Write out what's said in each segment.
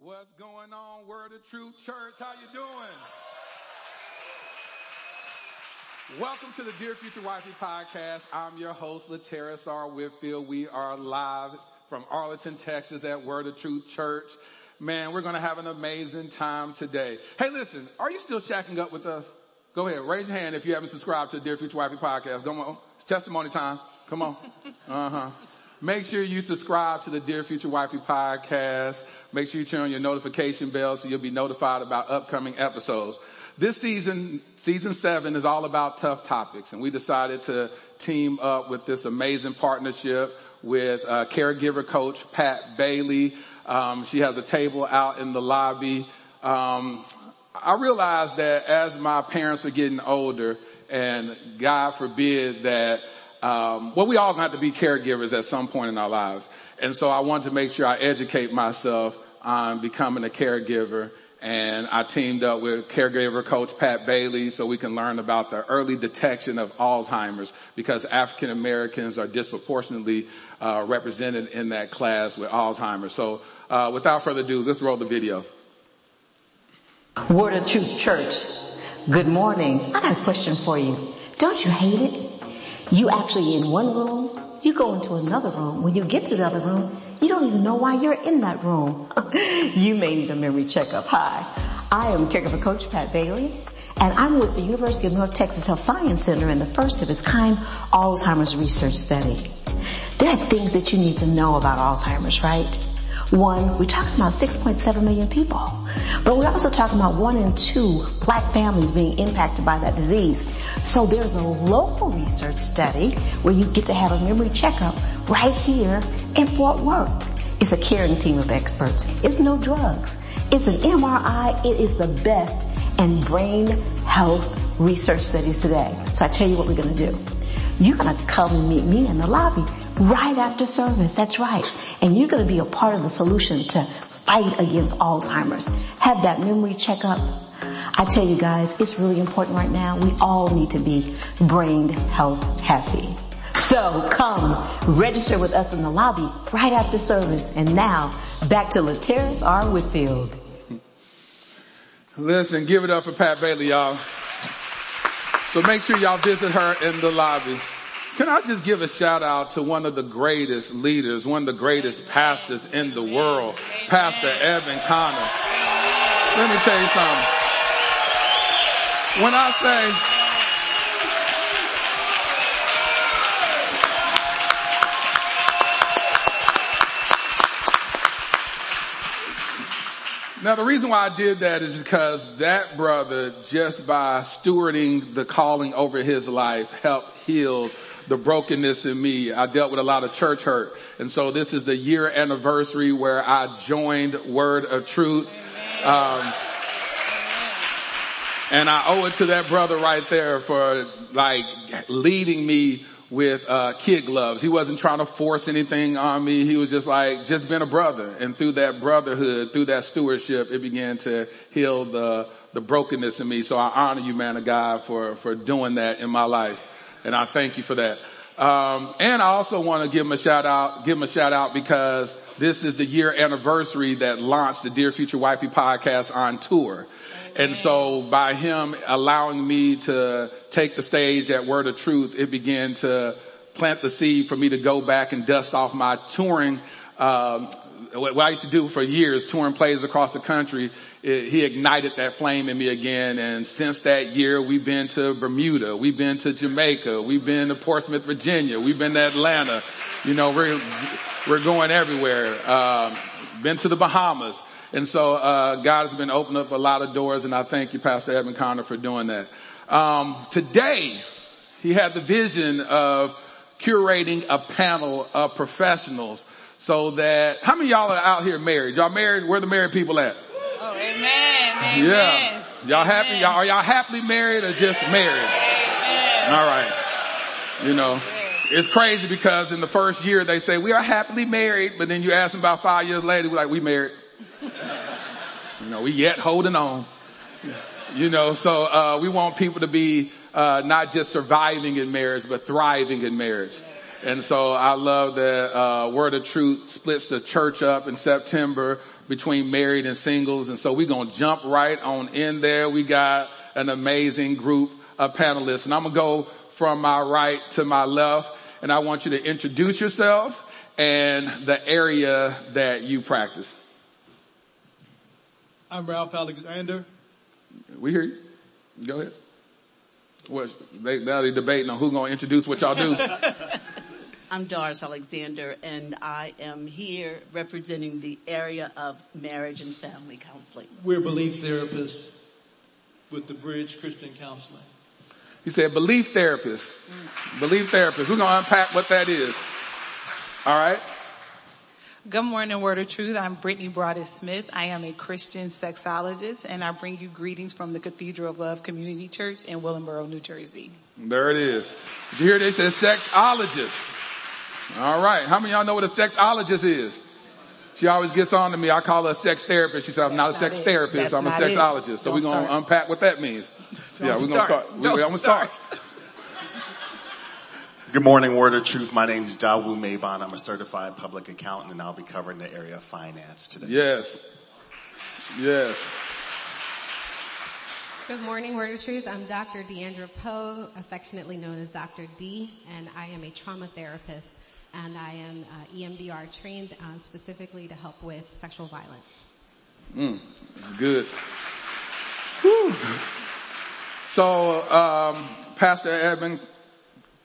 What's going on, Word of Truth Church? How you doing? Welcome to the Dear Future Wifey podcast. I'm your host, Lateris R. Whitfield. We are live from Arlington, Texas at Word of Truth Church. Man, we're going to have an amazing time today. Hey, listen, are you still shacking up with us? Go ahead, raise your hand if you haven't subscribed to the Dear Future Wifey podcast. Come on, it's testimony time. Come on. Uh huh. Make sure you subscribe to the Dear Future Wifey podcast. Make sure you turn on your notification bell so you'll be notified about upcoming episodes. This season, season seven is all about tough topics and we decided to team up with this amazing partnership with uh, caregiver coach Pat Bailey. Um, she has a table out in the lobby. Um, I realized that as my parents are getting older and God forbid that um, well, we all have to be caregivers at some point in our lives. And so I wanted to make sure I educate myself on becoming a caregiver. And I teamed up with caregiver coach Pat Bailey so we can learn about the early detection of Alzheimer's because African Americans are disproportionately uh, represented in that class with Alzheimer's. So uh, without further ado, let's roll the video. Word of Truth Church. Good morning. I got a question for you. Don't you hate it? You actually in one room, you go into another room. When you get to the other room, you don't even know why you're in that room. you may need a memory checkup. Hi, I am caregiver coach Pat Bailey, and I'm with the University of North Texas Health Science Center in the first of its kind Alzheimer's research study. There are things that you need to know about Alzheimer's, right? One, we're talking about 6.7 million people. But we're also talking about one in two black families being impacted by that disease. So there's a local research study where you get to have a memory checkup right here in Fort Worth. It's a caring team of experts. It's no drugs. It's an MRI. It is the best in brain health research studies today. So I tell you what we're going to do. You're going to come meet me in the lobby right after service. That's right. And you're going to be a part of the solution to fight against Alzheimer's. Have that memory checkup. I tell you guys, it's really important right now. We all need to be brain health happy. So come register with us in the lobby right after service. And now back to Lateris R. Whitfield. Listen, give it up for Pat Bailey, y'all. So make sure y'all visit her in the lobby. Can I just give a shout out to one of the greatest leaders, one of the greatest pastors in the world, Pastor Evan Connor. Let me tell you something. When I say Now the reason why I did that is because that brother, just by stewarding the calling over his life, helped heal the brokenness in me. I dealt with a lot of church hurt. And so this is the year anniversary where I joined Word of Truth. Um, and I owe it to that brother right there for like leading me with uh, kid gloves. He wasn't trying to force anything on me. He was just like, just been a brother. And through that brotherhood, through that stewardship, it began to heal the, the brokenness in me. So I honor you, man of God, for, for doing that in my life. And I thank you for that. Um, and I also want to give him a shout out, give him a shout out because this is the year anniversary that launched the Dear Future Wifey podcast on tour. And so by him allowing me to take the stage at Word of Truth, it began to plant the seed for me to go back and dust off my touring, um, what I used to do for years, touring plays across the country. It, he ignited that flame in me again. And since that year, we've been to Bermuda, we've been to Jamaica, we've been to Portsmouth, Virginia, we've been to Atlanta. You know, we're, we're going everywhere. Uh, been to the Bahamas. And so, uh, God has been opening up a lot of doors and I thank you, Pastor Evan Connor, for doing that. Um, today, he had the vision of curating a panel of professionals so that, how many y'all are out here married? Y'all married? Where the married people at? Oh, amen. amen. Yeah. Y'all happy? Y'all, are y'all happily married or just married? Amen. All right. You know, it's crazy because in the first year they say we are happily married, but then you ask them about five years later, we're like, we married. you know, we yet holding on. You know, so, uh, we want people to be, uh, not just surviving in marriage, but thriving in marriage. And so I love that, uh, Word of Truth splits the church up in September between married and singles. And so we're going to jump right on in there. We got an amazing group of panelists and I'm going to go from my right to my left and I want you to introduce yourself and the area that you practice. I'm Ralph Alexander. We hear you. Go ahead. What they now they debating on who's gonna introduce what y'all do. I'm Doris Alexander and I am here representing the area of marriage and family counseling. We're belief therapists with the Bridge Christian Counseling. He said belief therapist. Mm. Belief therapist. We're gonna unpack what that is. All right. Good morning, Word of Truth. I'm Brittany Broadus Smith. I am a Christian sexologist and I bring you greetings from the Cathedral of Love Community Church in Willingboro, New Jersey. There it is. Did you hear they said sexologist? All right. How many of y'all know what a sexologist is? She always gets on to me. I call her a sex therapist. She said, I'm not a sex it. therapist. That's I'm a not it. sexologist. So we're going to unpack what that means. yeah, we're going to start. start. We, Don't going to start. Good morning, Word of Truth. My name is Dawu Maybon. I'm a certified public accountant and I'll be covering the area of finance today. Yes. Yes. Good morning, Word of Truth. I'm Dr. Deandra Poe, affectionately known as Dr. D, and I am a trauma therapist, and I am uh, EMDR trained uh, specifically to help with sexual violence. It's good. So, um, Pastor Edmund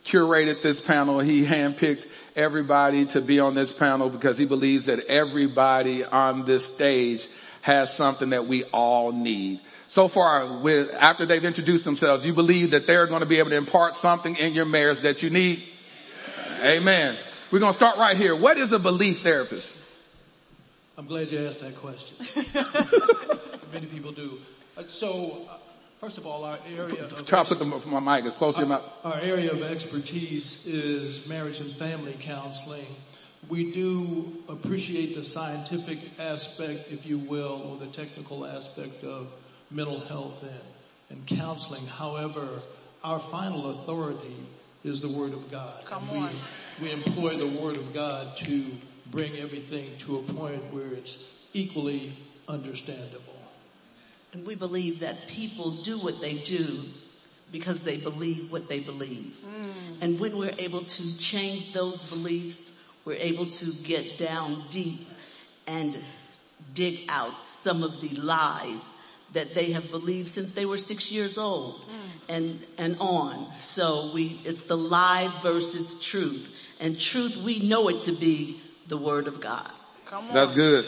curated this panel. He handpicked everybody to be on this panel because he believes that everybody on this stage has something that we all need. So far, with, after they've introduced themselves, do you believe that they're going to be able to impart something in your marriage that you need? Amen. We're going to start right here. What is a belief therapist? I'm glad you asked that question. Many people do. Uh, So, uh, first of all, our area of Try to put the, my mic as close to your mouth. Our area of expertise is marriage and family counseling. We do appreciate the scientific aspect, if you will, or the technical aspect of mental health and, and counseling. However, our final authority is the Word of God. Come And on. We, we employ the Word of God to bring everything to a point where it's equally understandable. And we believe that people do what they do because they believe what they believe. Hmm. And when we're able to change those beliefs, we're able to get down deep and dig out some of the lies that they have believed since they were six years old hmm. and, and on. So we, it's the lie versus truth. And truth, we know it to be the word of God. Come on. That's good.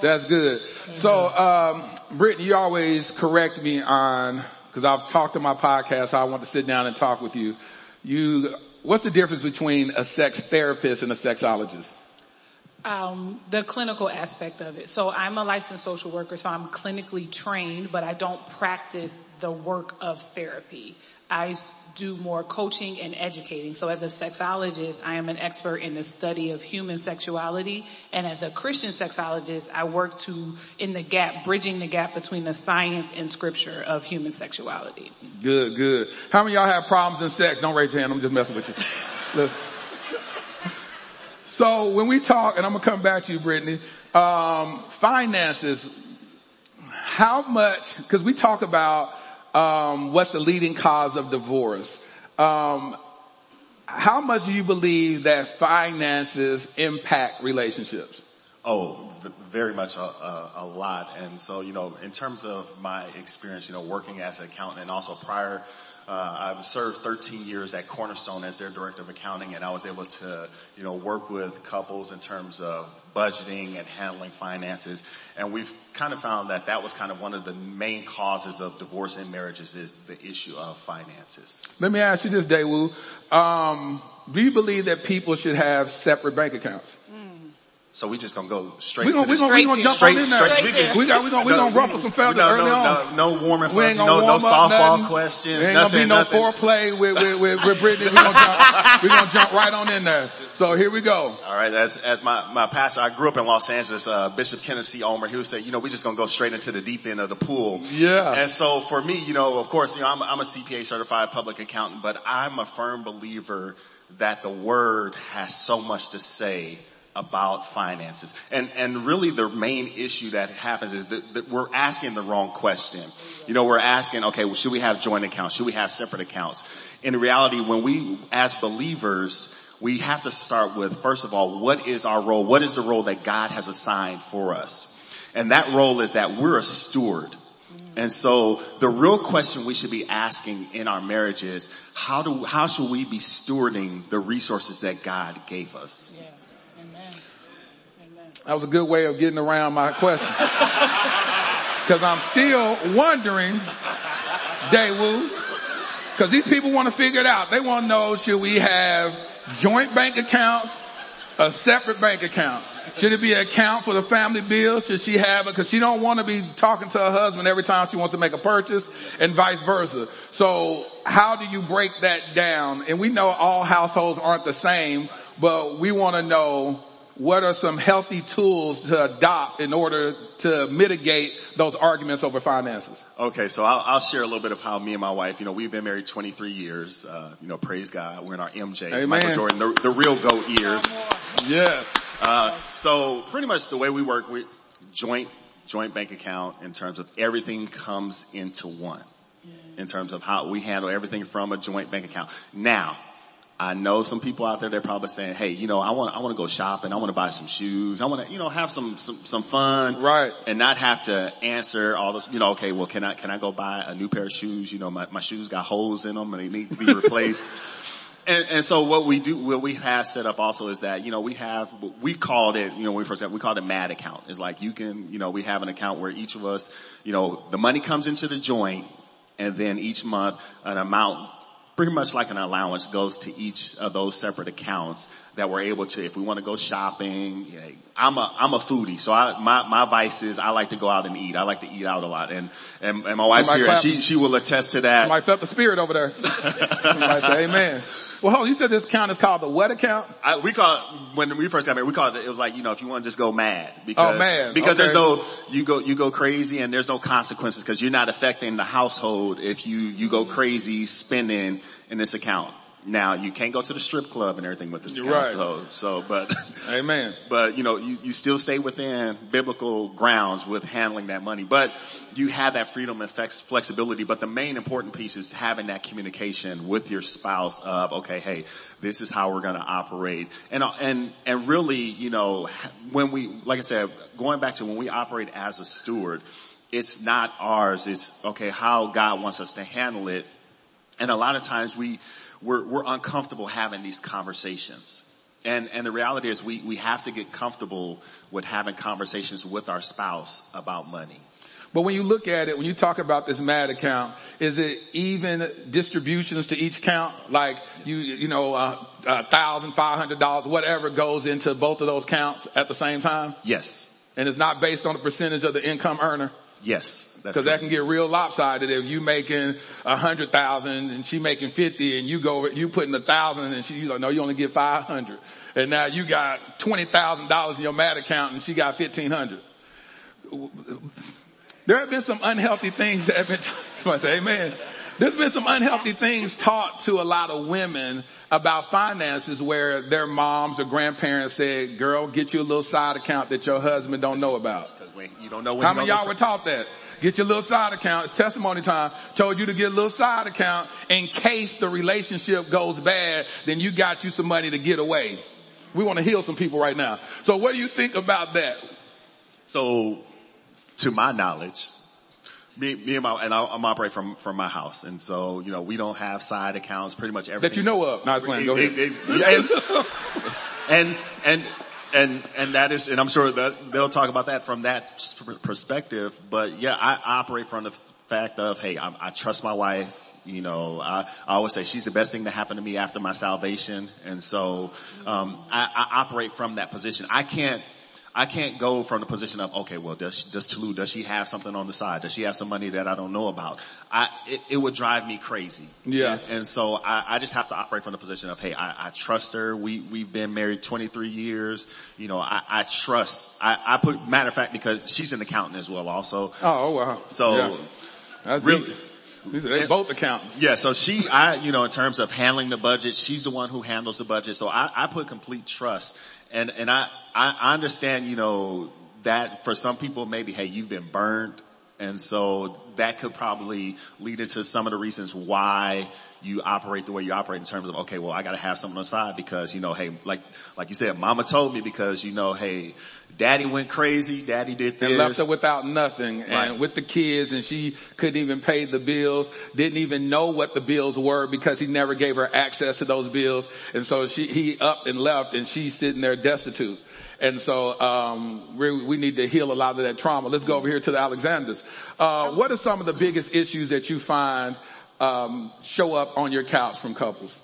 That's good. So, um, Brittany, you always correct me on, cause I've talked to my podcast, so I want to sit down and talk with you. You, what's the difference between a sex therapist and a sexologist? um, the clinical aspect of it. So I'm a licensed social worker, so I'm clinically trained, but I don't practice the work of therapy. I s- do more coaching and educating. So as a sexologist, I am an expert in the study of human sexuality. And as a Christian sexologist, I work to, in the gap, bridging the gap between the science and scripture of human sexuality. Good, good. How many of y'all have problems in sex? Don't raise your hand. I'm just messing with you. Listen. So when we talk, and I'm gonna come back to you, Brittany, um, finances, how much, cause we talk about, um, what's the leading cause of divorce. Um, how much do you believe that finances impact relationships? Oh, very much a, a, a lot. And so, you know, in terms of my experience, you know, working as an accountant and also prior, uh, I've served 13 years at Cornerstone as their director of accounting and I was able to, you know, work with couples in terms of budgeting and handling finances. And we've kind of found that that was kind of one of the main causes of divorce in marriages is the issue of finances. Let me ask you this, Daewoo. Um, do you believe that people should have separate bank accounts? So we just gonna go straight We're gonna, to we gonna, we gonna jump straight, on in there. straight, we just- We got, we gonna, we No, gonna ruffle some feathers no, early no, on. No, no warm and We fuzzy, no, no softball nothing. questions, There ain't nothing, gonna be no nothing. foreplay with, with, with, with Brittany. We're gonna jump, we gonna jump right on in there. So here we go. All right, as as my my pastor, I grew up in Los Angeles. Uh, Bishop Kenneth C. Ulmer, he would say, you know, we just gonna go straight into the deep end of the pool. Yeah. And so for me, you know, of course, you know, I'm, I'm a CPA certified public accountant, but I'm a firm believer that the word has so much to say about finances. And, and really the main issue that happens is that, that, we're asking the wrong question. You know, we're asking, okay, well, should we have joint accounts? Should we have separate accounts? In reality, when we, as believers, we have to start with, first of all, what is our role? What is the role that God has assigned for us? And that role is that we're a steward. And so the real question we should be asking in our marriage is, how do, how should we be stewarding the resources that God gave us? Yeah. That was a good way of getting around my question. Cause I'm still wondering, Daewoo, cause these people want to figure it out. They want to know, should we have joint bank accounts, a separate bank account? Should it be an account for the family bills? Should she have it? Cause she don't want to be talking to her husband every time she wants to make a purchase and vice versa. So how do you break that down? And we know all households aren't the same, but we want to know what are some healthy tools to adopt in order to mitigate those arguments over finances? Okay, so I'll, I'll, share a little bit of how me and my wife, you know, we've been married 23 years. Uh, you know, praise God, we're in our MJ, Amen. Michael Jordan, the, the real GOAT years. Yes. Uh, so pretty much the way we work, we joint joint bank account in terms of everything comes into one. In terms of how we handle everything from a joint bank account. Now, I know some people out there they're probably saying, "Hey, you know, I want I want to go shopping. I want to buy some shoes. I want to, you know, have some some some fun, right? And not have to answer all this. You know, okay, well, can I can I go buy a new pair of shoes? You know, my my shoes got holes in them and they need to be replaced. and, and so what we do, what we have set up also is that you know we have we called it, you know, when we first got we called it Mad account. It's like you can, you know, we have an account where each of us, you know, the money comes into the joint, and then each month an amount pretty much like an allowance goes to each of those separate accounts that we're able to, if we want to go shopping, you know, I'm a, I'm a foodie. So I, my, my vice is I like to go out and eat. I like to eat out a lot. And, and, and my wife's Somebody here and she, she will attest to that. Somebody felt the spirit over there. Somebody say amen. Well, hold on, you said this account is called the what account? I, we call it, when we first got married, we called it, it was like, you know, if you want to just go mad. Because, oh man. Because okay. there's no, you go, you go crazy and there's no consequences because you're not affecting the household if you, you go crazy spending in this account. Now you can't go to the strip club and everything with this account, right. so, so, but, amen. But you know, you, you still stay within biblical grounds with handling that money, but you have that freedom and flexibility. But the main important piece is having that communication with your spouse of, okay, hey, this is how we're going to operate, and and and really, you know, when we, like I said, going back to when we operate as a steward, it's not ours. It's okay how God wants us to handle it, and a lot of times we we're, we're uncomfortable having these conversations. And, and the reality is we, we have to get comfortable with having conversations with our spouse about money. But when you look at it, when you talk about this MAD account, is it even distributions to each count? Like you, you know, uh, a thousand, five hundred dollars, whatever goes into both of those counts at the same time? Yes. And it's not based on the percentage of the income earner? Yes. Because that can get real lopsided if you making a hundred thousand and she making fifty and you go, you putting a thousand and she, you like, no, you only get five hundred. And now you got twenty thousand dollars in your MAD account and she got fifteen hundred. There have been some unhealthy things that have been, somebody say amen. There's been some unhealthy things taught to a lot of women about finances where their moms or grandparents said, girl, get you a little side account that your husband don't know about. When, You don't know when How many y'all were taught that? Get your little side account. It's testimony time. Told you to get a little side account in case the relationship goes bad, then you got you some money to get away. We want to heal some people right now. So what do you think about that? So to my knowledge, me, me and my, and I, am operate from, from my house. And so, you know, we don't have side accounts, pretty much everything. That you know of. Not playing. Go ahead. And, and, and and and that is, and I'm sure that they'll talk about that from that perspective. But yeah, I operate from the fact of, hey, I, I trust my wife. You know, I, I, always say she's the best thing to happen to me after my salvation, and so um, I, I operate from that position. I can't I can't go from the position of, okay, well, does, does Tulu, does she have something on the side? Does she have some money that I don't know about? I, it, it would drive me crazy. Yeah. And, and so I, I, just have to operate from the position of, hey, I, I, trust her. We, we've been married 23 years. You know, I, trust, I, put, matter of fact, because she's an accountant as well also. Oh, oh wow. So, yeah. really, He said they both accountants. Yeah, so she, I, you know, in terms of handling the budget, she's the one who handles the budget. So I, I put complete trust. And, and I, I understand, you know, that for some people maybe, hey, you've been burned. And so that could probably lead into some of the reasons why you operate the way you operate in terms of, okay, well, I gotta have something on the side because, you know, hey, like, like you said, mama told me because, you know, hey, daddy went crazy, daddy did this. And left her without nothing Right. and with the kids and she couldn't even pay the bills, didn't even know what the bills were because he never gave her access to those bills. And so she, he up and left and she's sitting there destitute. And so, um, we, we need to heal a lot of that trauma. Let's go over here to the Alexanders. Uh, what are some of the biggest issues that you find, um, show up on your couch from couples?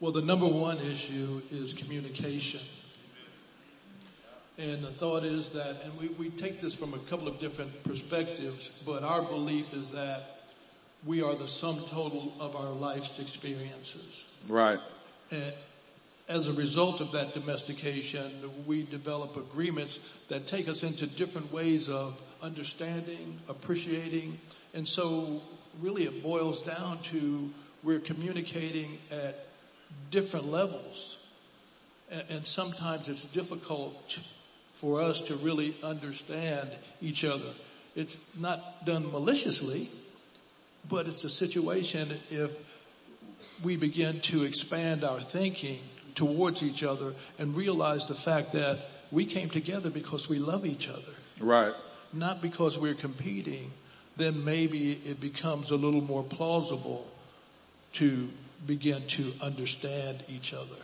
Well, the number one issue is communication. And the thought is that, and we, we take this from a couple of different perspectives, but our belief is that we are the sum total of our life's experiences. Right. And as a result of that domestication, we develop agreements that take us into different ways of understanding, appreciating, and so really it boils down to we're communicating at different levels. And, and sometimes it's difficult for us to really understand each other. It's not done maliciously, but it's a situation if we begin to expand our thinking towards each other and realize the fact that we came together because we love each other, Right. not because we're competing, then maybe it becomes a little more plausible to begin to understand each other.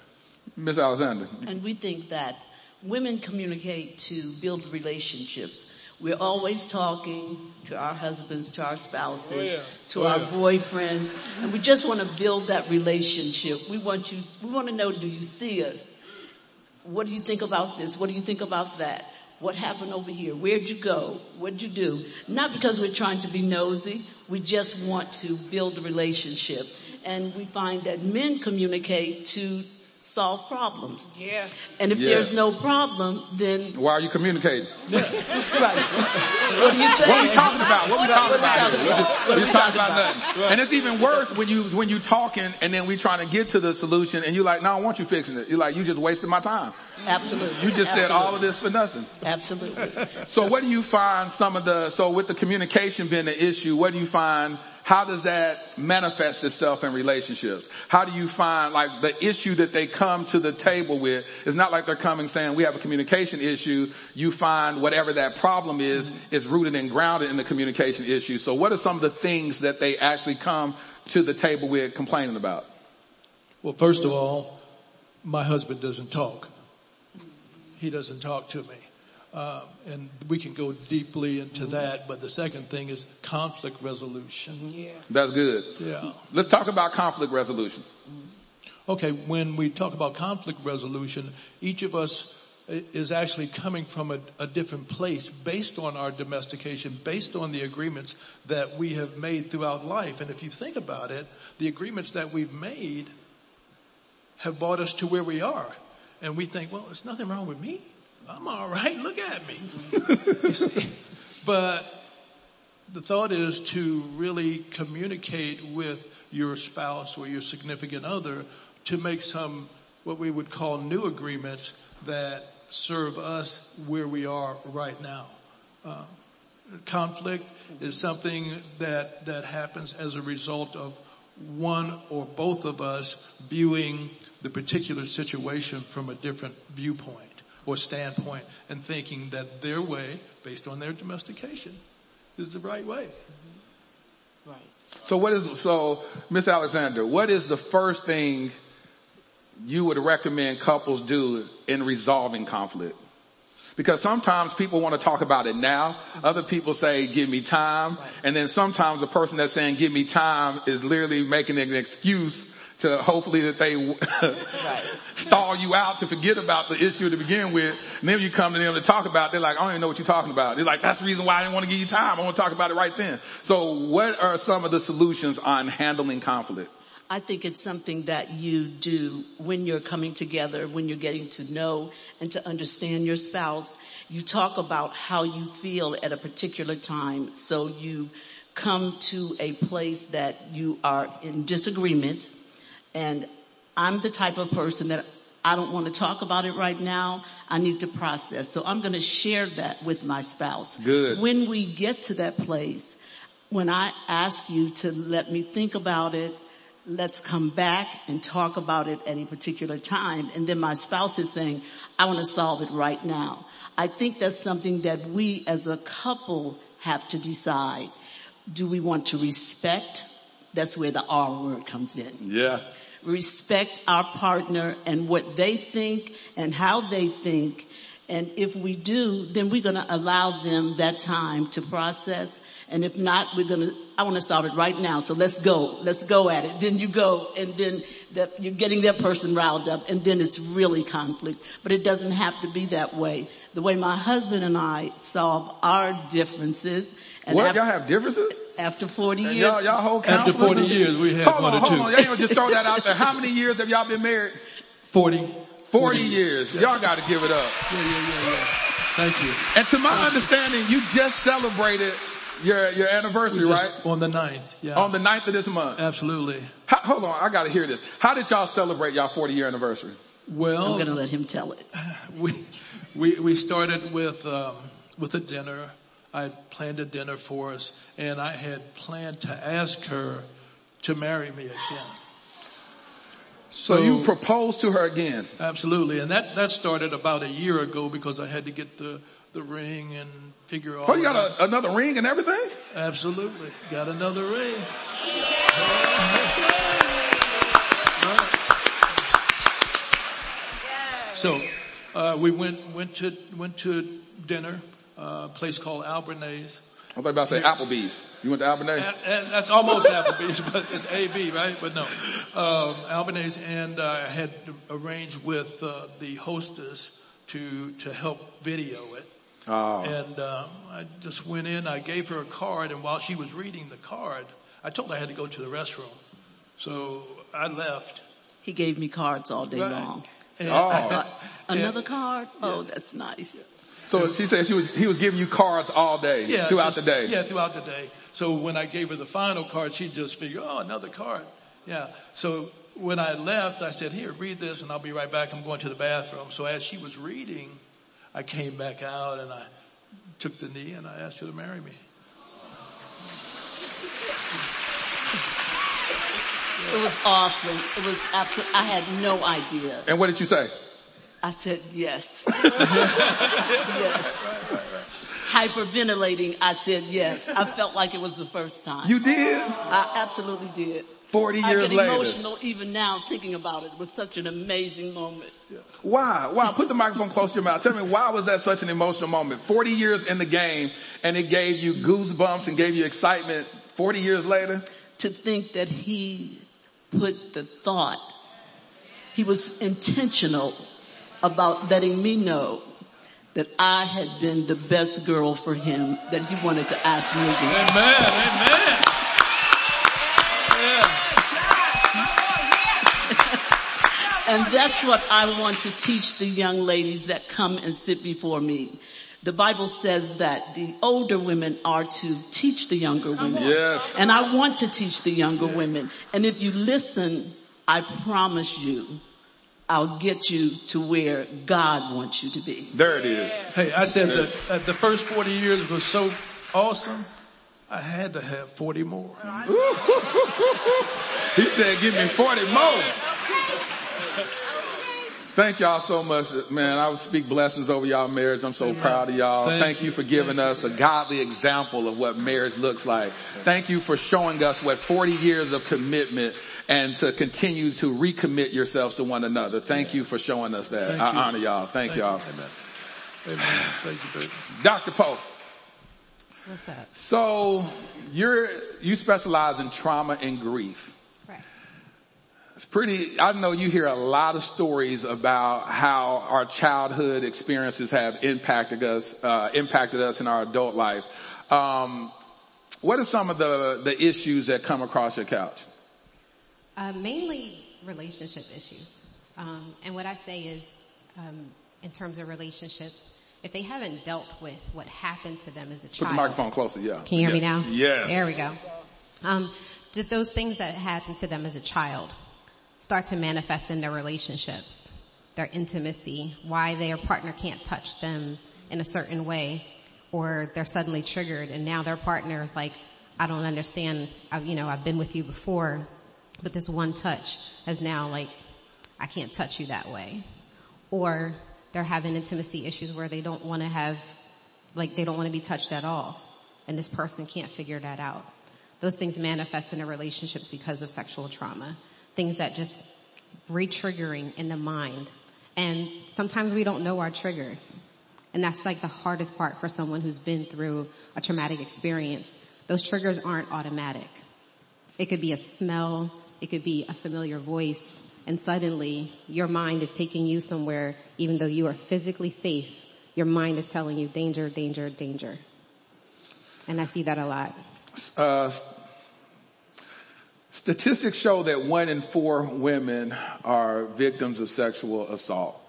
Miss Alexander. And we think that women communicate to build relationships. We're always talking to our husbands, to our spouses, Oh, yeah. to Oh, our yeah. boyfriends, and we just want to build that relationship. We want you, we want to know, do you see us? What do you think about this? What do you think about that? What happened over here? Where'd you go? What'd you do? Not because we're trying to be nosy. We just want to build a relationship. And we find that men communicate to solve problems. Yeah. And if Yeah. there's no problem, then Why are you communicating? right. what are you saying? What are we talking about? What are we talking about? talking here? about? What are We we talking talking about about? nothing. And it's even worse when you when you talking and then we trying to get to the solution and you're like, no, I want you fixing it. You're like, you just wasted my time. Absolutely. You just said all of this for nothing. Absolutely. So what do you find some of the so with the communication being the issue, what do you find how does that manifest itself in relationships? How do you find like the issue that they come to the table with? It's not like they're coming saying we have a communication issue. You find whatever that problem is, is rooted and grounded in the communication issue. So what are some of the things that they actually come to the table with complaining about? Well, first of all, my husband doesn't talk. He doesn't talk to me. Um, and we can go deeply into that, but the second thing is conflict resolution. Yeah. That's good. Yeah. Let's talk about conflict resolution. Okay, when we talk about conflict resolution, each of us is actually coming from a, a different place based on our domestication, based on the agreements that we have made throughout life. And if you think about it, the agreements that we've made have brought us to where we are. And we think, well, there's nothing wrong with me. I'm all right. Look at me. But the thought is to really communicate with your spouse or your significant other to make some what we would call new agreements that serve us where we are right now. Um, conflict is something that that happens as a result of one or both of us viewing the particular situation from a different viewpoint or standpoint and thinking that their way, based on their domestication, is the right way. right. So what is, so Miss Alexander, what is the first thing you would recommend couples do in resolving conflict? Because sometimes people want to talk about it now. Other people say, give me time. And then sometimes the person that's saying, give me time is literally making an excuse to hopefully that they stall you out to forget about the issue to begin with. And then you come to them to talk about, it, they're like, I don't even know what you're talking about. They're like, that's the reason why I didn't want to give you time. I want to talk about it right then. So what are some of the solutions on handling conflict? I think it's something that you do when you're coming together, when you're getting to know and to understand your spouse. You talk about how you feel at a particular time so you come to a place that you are in disagreement and I'm the type of person that I don't want to talk about it right now. I need to process. So I'm going to share that with my spouse. Good. When we get to that place, when I ask you to let me think about it, let's come back and talk about it at a particular time. And then my spouse is saying, I want to solve it right now. I think that's something that we as a couple have to decide. Do we want to respect? That's where the R word comes in Yeah. Respect our partner and what they think and how they think. And if we do, then we're going to allow them that time to process. And if not, we're going to, I want to solve it right now. So let's go. Let's go at it. Then you go and then that you're getting that person riled up and then it's really conflict. But it doesn't have to be that way. The way my husband and I solve our differences and What? after, Y'all have differences? after 40 years, Y'all, y'all hold After 40 years, we have hold one on, or hold two. on. Y'all just throw that out there. How many years have y'all been married? 40. 40 years. Y'all got to give it up. Yeah, yeah, yeah, yeah. Thank you. And to my understanding, you just celebrated your, your anniversary, Just right? On the ninth. Yeah. On the 9th of this month. Absolutely. How, hold on, I gotta hear this. How did y'all celebrate y'all 40 year anniversary? Well, I'm going to let him tell it. we we we started with um, with a dinner. I planned a dinner for us, and I had planned to ask her to marry me again. So, you proposed to her again. Absolutely, and that that started about a year ago because I had to get the the ring and figure out. Oh, you got a, another ring and everything? Absolutely, got another ring. So uh, we went went to went to dinner, uh, a place called Albernays. I was about to say Applebee's. You went to Albany? And- and That's almost Applebee's, but it's AB, right? But no, um, Albanese, and uh, I had arranged with uh, the hostess to to help video it. Oh. And um, I just went in. I gave her a card, and while she was reading the card, I told her I had to go to the restroom. So I left. He gave me cards all day Right. long. And Oh. Another card? Oh, that's nice. So she said she was, he was giving you cards all day, yeah, throughout just- the day. Yeah, throughout the day. So when I gave her the final card, she just figured, oh, another card. Yeah. So when I left, I said, here, read this and I'll be right back. I'm going to the bathroom. So as she was reading, I came back out and I took the knee and I asked her to marry me. It was awesome. It was absolute. I had no idea. And what did you say? I said yes. yes. Hyperventilating, I said yes. I felt like it was the first time. You did? I absolutely did. 40 years later. I get later. emotional even now thinking about it. It was such an amazing moment. Why? Why? Put the microphone close to your mouth. Tell me why was that such an emotional moment? 40 years in the game and it gave you goosebumps and gave you excitement 40 years later? to think that he put the thought, he was intentional about letting me know that I had been the best girl for him, that he wanted to ask me again. Amen. Amen. Yeah. And that's what I want to teach the young ladies that come and sit before me. The Bible says that the older women are to teach the younger women. Yes. And I want to teach the younger women. And if you listen, I promise you, I'll get you to where God wants you to be. There it is. Hey, I said that uh, the first 40 years was so awesome. I had to have 40 more. He said, give me 40 more. Thank y'all so much, man. I would speak blessings over y'all marriage. I'm so proud of y'all. Thank Thank, you for giving us a godly example of what marriage looks like. Thank you for showing us what 40 years of commitment and to continue to recommit yourselves to one another. Thank you for showing us that. Thank I you. honor y'all. Thank, y'all. Amen. Amen. Thank you, baby. Dr. Pope. What's up? So you're, you specialize in trauma and grief. Correct. It's pretty, I know you hear a lot of stories about how our childhood experiences have impacted us, uh, impacted us in our adult life. Um, what are some of the, the issues that come across your couch? Uh, mainly relationship issues. Um, and what I say is, um, in terms of relationships, if they haven't dealt with what happened to them as a child. Put the microphone closer, yeah. Can you hear me now? Yes. There we go. Um, did those things that happened to them as a child start to manifest in their relationships, their intimacy, why their partner can't touch them in a certain way, or they're suddenly triggered and now their partner is like, I don't understand, I've, you know, I've been with you before, but this one touch has now like, I can't touch you that way. Or they're having intimacy issues where they don't want to have, like they don't want to be touched at all. And this person can't figure that out. Those things manifest in their relationships because of sexual trauma. Things that just re-triggering in the mind. And sometimes we don't know our triggers. And that's like the hardest part for someone who's been through a traumatic experience. Those triggers aren't automatic. It could be a smell, it could be a familiar voice, and suddenly your mind is taking you somewhere even though you are physically safe. Your mind is telling you danger, danger, danger. And I see that a lot. Uh, statistics show that one in four women are victims of sexual assault.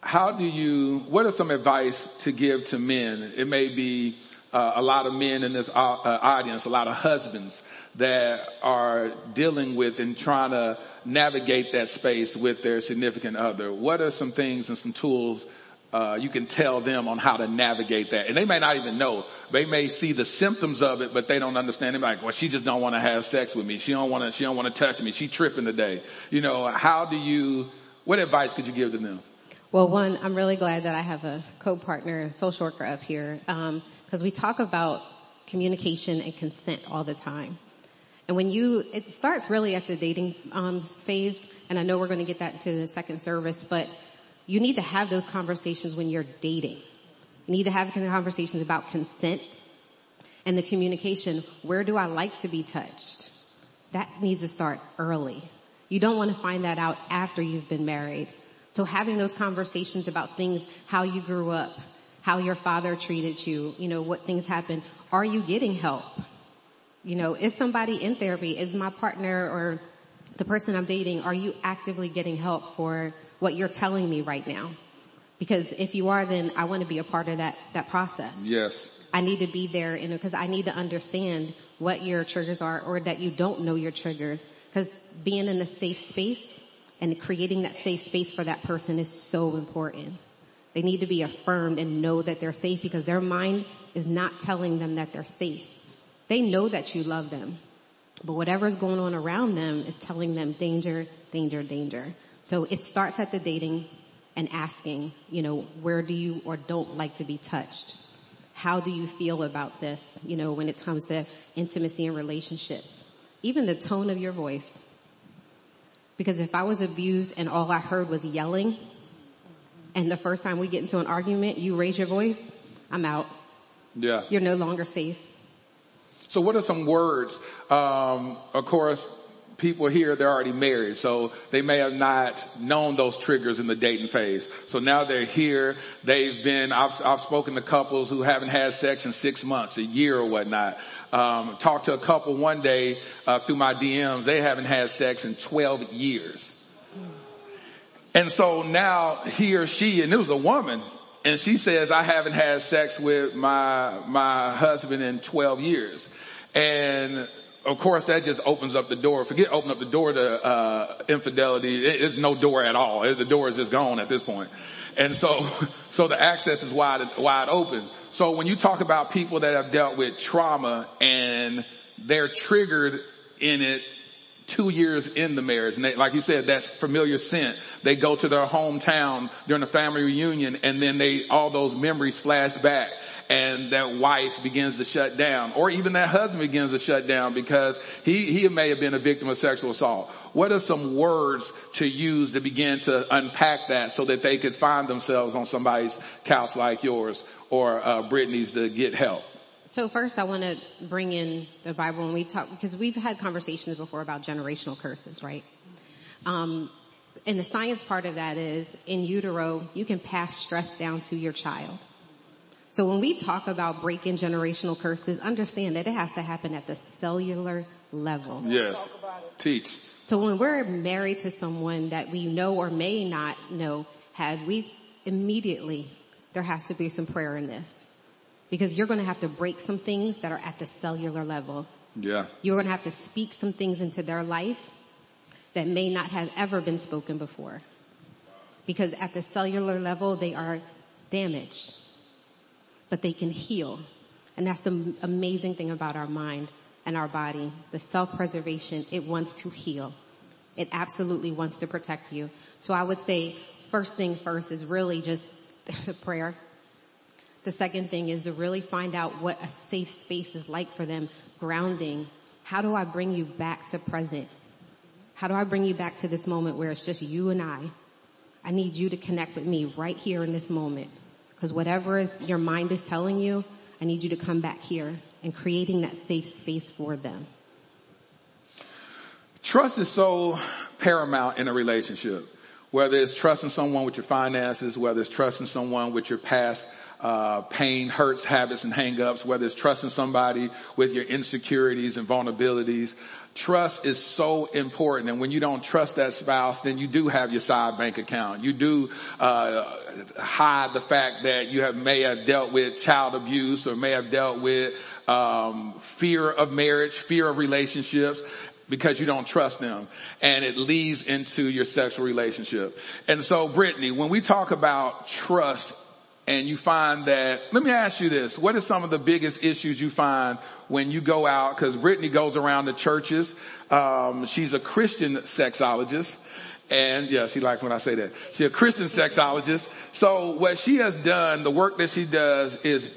How do you, what are some advice to give to men? It may be uh, a lot of men in this uh, audience, a lot of husbands that are dealing with and trying to navigate that space with their significant other. What are some things and some tools uh, you can tell them on how to navigate that. And they may not even know. They may see the symptoms of it, but they don't understand. They're like, well, she just don't want to have sex with me. She don't want to, she don't want to touch me. She tripping today. You know, how do you, what advice could you give to them? Well, one, I'm really glad that I have a co-partner, a social worker up here, because we talk about communication and consent all the time. And when you, it starts really at the dating um, phase, and I know we're going to get that into the second service, but you need to have those conversations when you're dating. You need to have conversations about consent and the communication. Where do I like to be touched? That needs to start early. You don't want to find that out after you've been married. So having those conversations about things, how you grew up, how your father treated you, you know, what things happened. Are you getting help? You know, is somebody in therapy? Is my partner or the person I'm dating, are you actively getting help for what you're telling me right now? Because if you are, then I want to be a part of that, that process. Yes. I need to be there, you know, cause I need to understand what your triggers are or that you don't know your triggers. Cause being in a safe space and creating that safe space for that person is so important. They need to be affirmed and know that they're safe because their mind is not telling them that they're safe. They know that you love them, but whatever's going on around them is telling them danger, danger, danger. So it starts at the dating and asking, you know, where do you or don't like to be touched? How do you feel about this? You know, when it comes to intimacy and relationships, even the tone of your voice. Because if I was abused and all I heard was yelling, and the first time we get into an argument, you raise your voice, I'm out. Yeah. You're no longer safe. So what are some words? Um, of course, people here, they're already married, so they may have not known those triggers in the dating phase. So now they're here. They've been, I've, I've spoken to couples who haven't had sex in six months, a year or whatnot. Um, talked to a couple one day, uh, through my DMs. They haven't had sex in 12 years. And so now he or she, and it was a woman, and she says, I haven't had sex with my, my husband in 12 years. And of course that just opens up the door. Forget open up the door to, uh, infidelity. It, it's no door at all. The door is just gone at this point. And so, so the access is wide, wide open. So when you talk about people that have dealt with trauma and they're triggered in it two years in the marriage. And they, like you said, that's familiar scent. They go to their hometown during a family reunion and then they, all those memories flash back and that wife begins to shut down or even that husband begins to shut down because he, he may have been a victim of sexual assault. What are some words to use to begin to unpack that so that they could find themselves on somebody's couch like yours or uh, Brittany's to get help? So first I want to bring in the Bible and we talk, because we've had conversations before about generational curses, right? Um, and the science part of that is in utero, you can pass stress down to your child. So when we talk about breaking generational curses, understand that it has to happen at the cellular level. Yes. Teach. So when we're married to someone that we know or may not know had, we immediately there has to be some prayer in this because you're going to have to break some things that are at the cellular level. Yeah. You're going to have to speak some things into their life that may not have ever been spoken before. Because at the cellular level, they are damaged, but they can heal. And that's the amazing thing about our mind and our body. The self-preservation, it wants to heal. It absolutely wants to protect you. So I would say first things first is really just prayer. The second thing is to really find out what a safe space is like for them, grounding. How do I bring you back to present? How do I bring you back to this moment where it's just you and I? I need you to connect with me right here in this moment. Cause whatever is your mind is telling you, I need you to come back here and creating that safe space for them. Trust is so paramount in a relationship. Whether it's trusting someone with your finances, whether it's trusting someone with your past uh, pain, hurts, habits, and hangups, whether it's trusting somebody with your insecurities and vulnerabilities. Trust is so important. And when you don't trust that spouse, then you do have your side bank account. You do, uh, hide the fact that you have, may have dealt with child abuse or may have dealt with, um, fear of marriage, fear of relationships because you don't trust them and it leads into your sexual relationship. And so Brittany, when we talk about trust and you find that, let me ask you this, what are some of the biggest issues you find when you go out, cause Brittany goes around the churches, um, she's a Christian sexologist, and yeah, she likes when I say that. She's a Christian sexologist. So what she has done, the work that she does is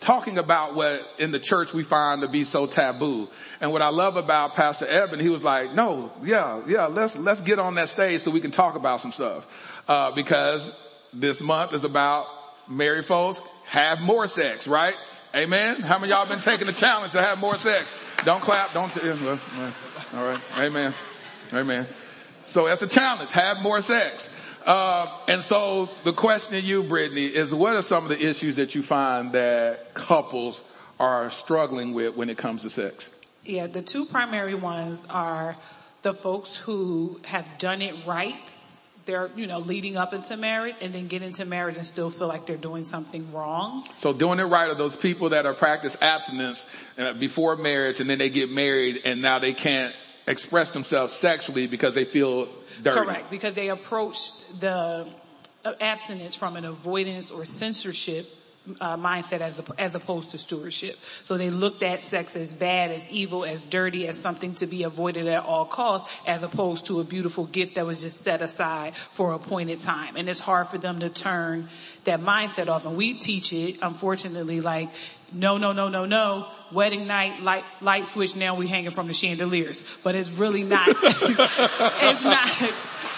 talking about what in the church we find to be so taboo. And what I love about Pastor Evan, he was like, no, yeah, yeah, let's, let's get on that stage so we can talk about some stuff. Uh, because this month is about married folks have more sex, right? Amen. How many y'all been taking the challenge to have more sex? Don't clap. Don't. T- all right. Amen. Amen. So that's a challenge. Have more sex. Uh, and so the question to you, Brittany, is what are some of the issues that you find that couples are struggling with when it comes to sex? Yeah, the two primary ones are the folks who have done it right they're, you know, leading up into marriage and then get into marriage and still feel like they're doing something wrong. So doing it right are those people that are practice abstinence uh, before marriage and then they get married and now they can't express themselves sexually because they feel dirty. Correct, because they approached the uh, abstinence from an avoidance or censorship uh, mindset as, as opposed to stewardship. So they looked at sex as bad, as evil, as dirty, as something to be avoided at all costs, as opposed to a beautiful gift that was just set aside for a appointed time. And it's hard for them to turn that mindset off. And we teach it, unfortunately, like no, no, no, no, no. Wedding night, light, light switch. Now we hanging from the chandeliers, but it's really not. it's not.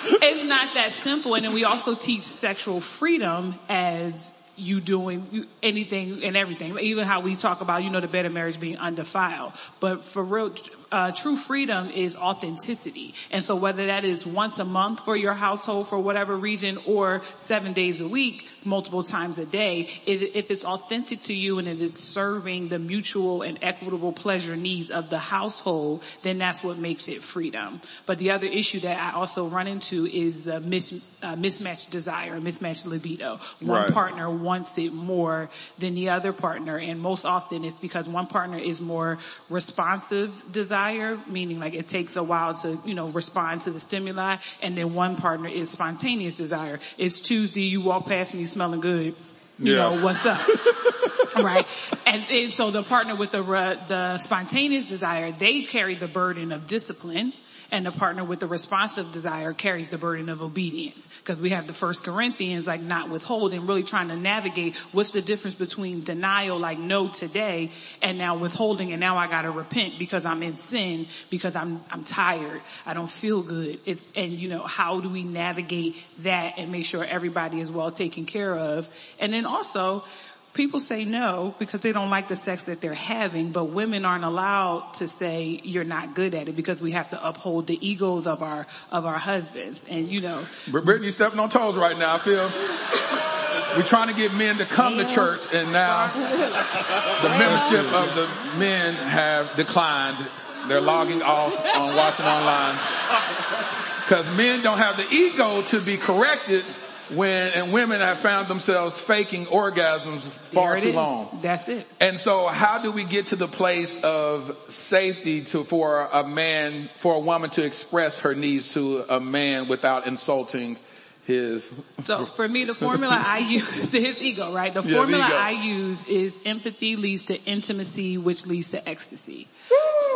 It's not that simple. And then we also teach sexual freedom as you doing anything and everything. Even how we talk about, you know, the better marriage being undefiled. But for real, uh, true freedom is authenticity. And so whether that is once a month for your household for whatever reason or seven days a week, multiple times a day, if it's authentic to you and it is serving the mutual and equitable pleasure needs of the household, then that's what makes it freedom. But the other issue that I also run into is the mis, uh, mismatched desire, mismatched libido. One right. partner wants it more than the other partner and most often it's because one partner is more responsive desire desire, meaning like it takes a while to, you know, respond to the stimuli. And then one partner is spontaneous desire. It's Tuesday, you walk past me smelling good. You yeah. know, what's up? right? And, and, so the partner with the, uh, the spontaneous desire, they carry the burden of discipline and the partner with the responsive desire carries the burden of obedience. Because we have the first Corinthians like not withholding, really trying to navigate what's the difference between denial like no today and now withholding and now I gotta repent because I'm in sin, because I'm, I'm tired, I don't feel good. It's, and you know, how do we navigate that and make sure everybody is well taken care of? And then also, people say no because they don't like the sex that they're having, but women aren't allowed to say you're not good at it because we have to uphold the egos of our, of our husbands. And you know. Brittany you're stepping on toes right now, I feel. We're trying to get men to come to church and now the membership of the men have declined. They're logging off on watching online. Cause men don't have the ego to be corrected when, and women have found themselves faking orgasms far too is. long. That's it. And so how do we get to the place of safety to, for a man, for a woman to express her needs to a man without insulting his, So for me, the formula I use, to his ego, right? The Yeah, formula. I use is empathy leads to intimacy, which leads to ecstasy.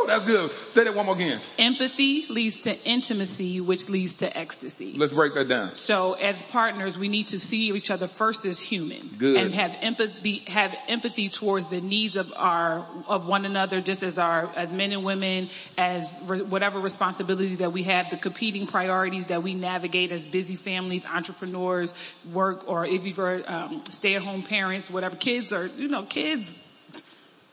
Woo, that's good. Say that one more again. Empathy leads to intimacy, which leads to ecstasy. Let's break that down. So as partners, we need to see each other first as humans Good. and have empathy, have empathy towards the needs of our, of one another, just as our, as men and women, as re, whatever responsibilities that we have, the competing priorities that we navigate as busy families, entrepreneurs, work, or if you're um, stay-at-home parents, whatever. Kids are, you know, kids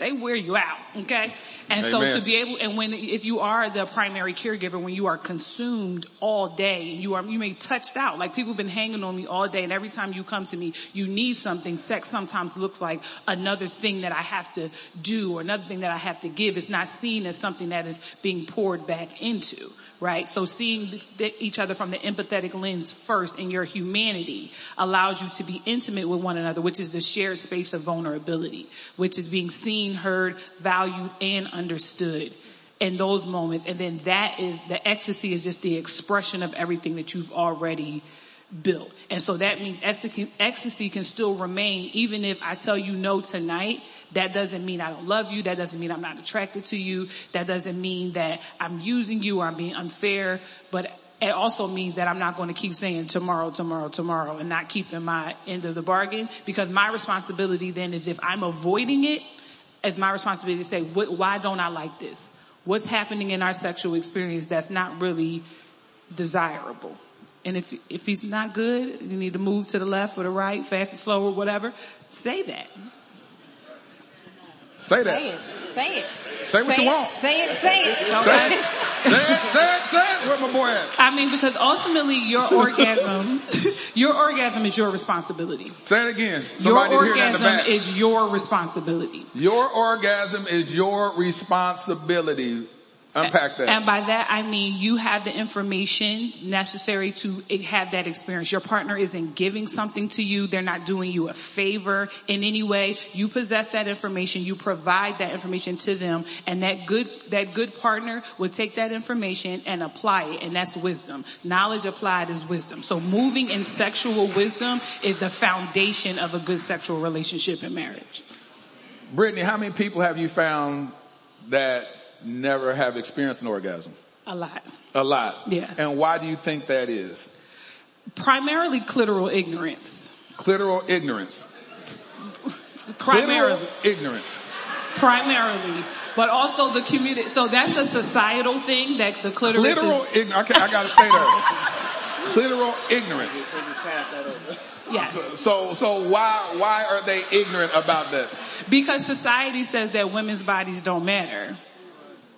they wear you out, okay? And so to be able, and when, if you are the primary caregiver, when you are consumed all day and you are, you may touched out, like people have been hanging on me all day and every time you come to me, you need something. Sex sometimes looks like another thing that I have to do or another thing that I have to give. It's not seen as something that is being poured back into, right? So seeing each other from the empathetic lens first in your humanity allows you to be intimate with one another, which is the shared space of vulnerability, which is being seen, heard, valued, and understood in those moments. And then that is, the ecstasy is just the expression of everything that you've already built. And so that means ecstasy, ecstasy can still remain even if I tell you no tonight. That doesn't mean I don't love you. That doesn't mean I'm not attracted to you. That doesn't mean that I'm using you or I'm being unfair. But it also means that I'm not going to keep saying tomorrow, tomorrow, tomorrow and not keeping my end of the bargain because my responsibility then is if I'm avoiding it, it's my responsibility to say, what, why don't I like this? What's happening in our sexual experience that's not really desirable? And if, if he's not good, you need to move to the left or the right, fast and slow or whatever, say that. Say Say that. it. Say it. Say what you it. want. Say it. Say it. Say it. Say it. Say it. Say it. Where my boy at? I mean, because ultimately your orgasm, your orgasm is your responsibility. Say it again. Your Somebody hear that in the orgasm is your responsibility. Your orgasm is your responsibility. Unpack that. And by that I mean you have the information necessary to have that experience. Your partner isn't giving something to you. They're not doing you a favor in any way. You possess that information. You provide that information to them and that good, that good partner will take that information and apply it and that's wisdom. Knowledge applied is wisdom. So moving in sexual wisdom is the foundation of a good sexual relationship and marriage. Brittany, how many people have you found that never have experienced an orgasm? A lot. A lot. Yeah. And why do you think that is? Primarily clitoral ignorance. Clitoral ignorance. Primarily. Clitoral ignorance. primarily, but also the community. So that's a societal thing that the clitoris. is- Clitoral ignorance. I, I gotta say that. Clitoral ignorance. yes, So, so why, why are they ignorant about that? because society says that women's bodies don't matter.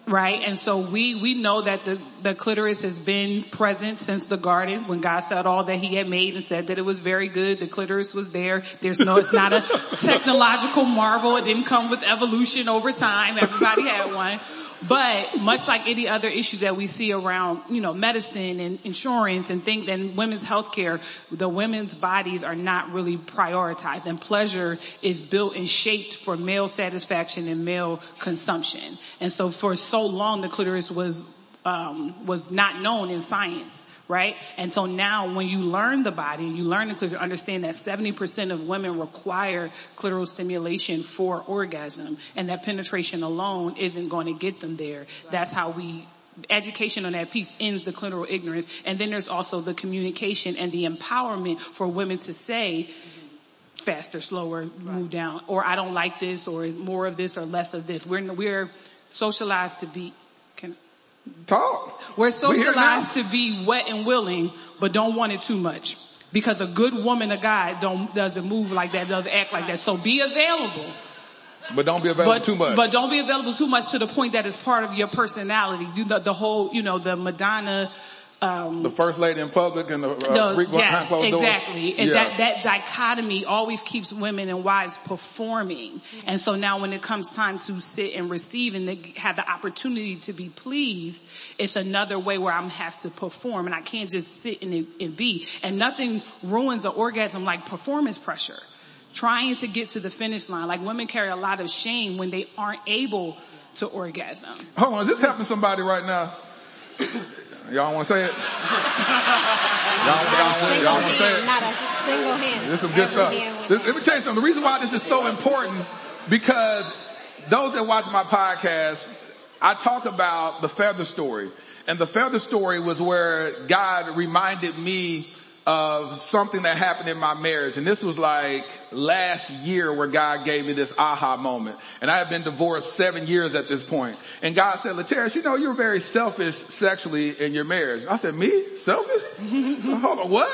Right? And so we, we know that the, the clitoris has been present since the garden when God said all that he had made and said that it was very good. The clitoris was there. There's no, it's not a technological marvel. It didn't come with evolution over time. Everybody had one. But much like any other issue that we see around, you know, medicine and insurance and things and women's healthcare, the women's bodies are not really prioritized and pleasure is built and shaped for male satisfaction and male consumption. And so for so long the clitoris was, um, was not known in science. Right? And so now when you learn the body and you learn the clitoris, understand that 70% of women require clitoral stimulation for orgasm and that penetration alone isn't going to get them there. That's how we education on that piece ends the clitoral ignorance. And then there's also the communication and the empowerment for women to say, faster, slower, move down, or I don't like this, or more of this, or less of this. We're, we're socialized to be, can, Talk. we're socialized to be wet and willing, but don't want it too much. Because a good woman, a guy, don't, doesn't move like that, doesn't act like that. So be available. But don't be available But, too much. but don't be available too much to the point that it's part of your personality. You know, the whole, you know, the Madonna um, the first lady in public and the, uh, behind yes, closed doors. exactly. And Yeah. that, that dichotomy always keeps women and wives performing. And so now when it comes time to sit and receive and they have the opportunity to be pleased, it's another way where I'm have to perform and I can't just sit and, and be. And nothing ruins an orgasm like performance pressure. Trying to get to the finish line. Like women carry a lot of shame when they aren't able to orgasm. Hold on, is this helping somebody right now? Y'all want to say it? Y'all, y'all, wanna- y'all want to say it? Not a single hand. This is some good stuff. This- Let me tell you something. The reason why this is so important because those that watch my podcast, I talk about the feather story. And the feather story was where God reminded me of something that happened in my marriage. And this was like last year where God gave me this aha moment. And I had been divorced seven years at this point. And God said, Lateris, you know, you're very selfish sexually in your marriage. I said, me? Selfish? Hold on, what?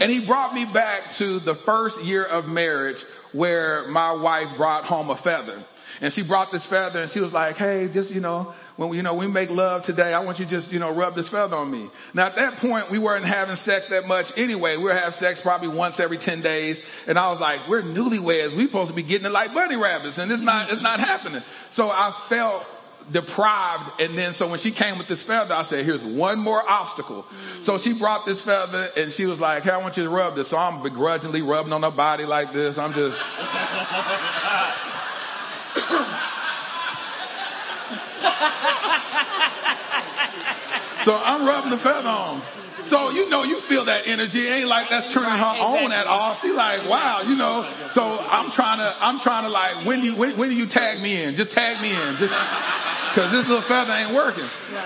And he brought me back to the first year of marriage where my wife brought home a feather. And she brought this feather and she was like, hey, just, you know, when you know, we make love today, I want you to just, you know, rub this feather on me. Now at that point, we weren't having sex that much anyway. We were having sex probably once every 10 days. And I was like, we're newlyweds. We supposed to be getting it like bunny rabbits and it's not, it's not happening. So I felt deprived and then so when she came with this feather I said here's one more obstacle mm. so she brought this feather and she was like hey I want you to rub this so I'm begrudgingly rubbing on her body like this I'm just So I'm rubbing the feather on. So you know you feel that energy. It ain't like that's turning her on at all. She like, wow, you know. So I'm trying to, I'm trying to like, when you, when, when do you tag me in? Just tag me in. Just, cause this little feather ain't working.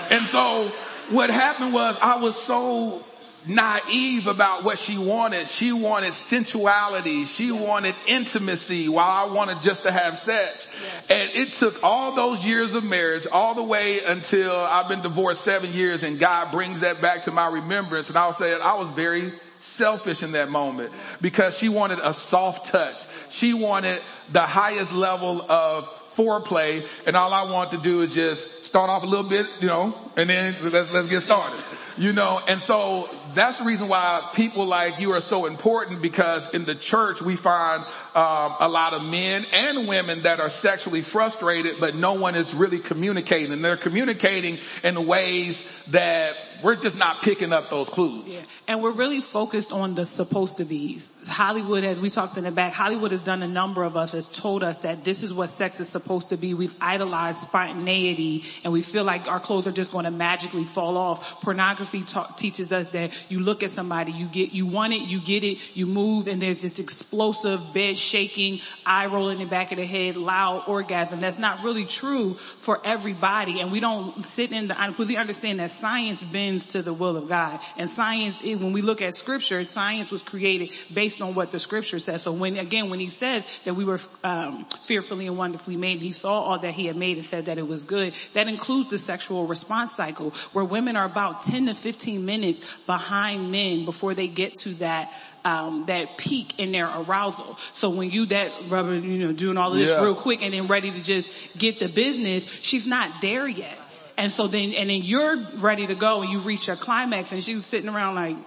And so what happened was I was so naive about what she wanted. She wanted sensuality. She wanted intimacy while I wanted just to have sex. And it took all those years of marriage all the way until I've been divorced seven years and God brings that back to my remembrance. And I'll say that I was very selfish in that moment because she wanted a soft touch. She wanted the highest level of foreplay and all I want to do is just start off a little bit, you know, and then let's, let's get started. You know, and so that's the reason why people like you are so important because in the church we find um, a lot of men and women that are sexually frustrated, but no one is really communicating. And They're communicating in ways that we're just not picking up those clues. Yeah. And we're really focused on the supposed to be's. Hollywood, as we talked in the back, Hollywood has done a number of us, has told us that this is what sex is supposed to be. We've idolized spontaneity and we feel like our clothes are just going to magically fall off. Pornography teaches us that you look at somebody, you get, you want it, you get it, you move and there's this explosive bed shaking, eye roll in the back of the head, loud orgasm. That's not really true for everybody and we don't sit in the, because we understand that science bends to the will of God and science, when we look at scripture, science was created based on what the scripture says. So when, again, when he says that we were, um, fearfully and wonderfully made, he saw all that he had made and said that it was good. That includes the sexual response cycle where women are about 10 to 15 minutes behind men before they get to that um, that peak in their arousal. So when you that rubber, you know, doing all of this Yeah. real quick and then ready to just get the business, she's not there yet. And so then, and then you're ready to go and you reach your climax and she's sitting around like,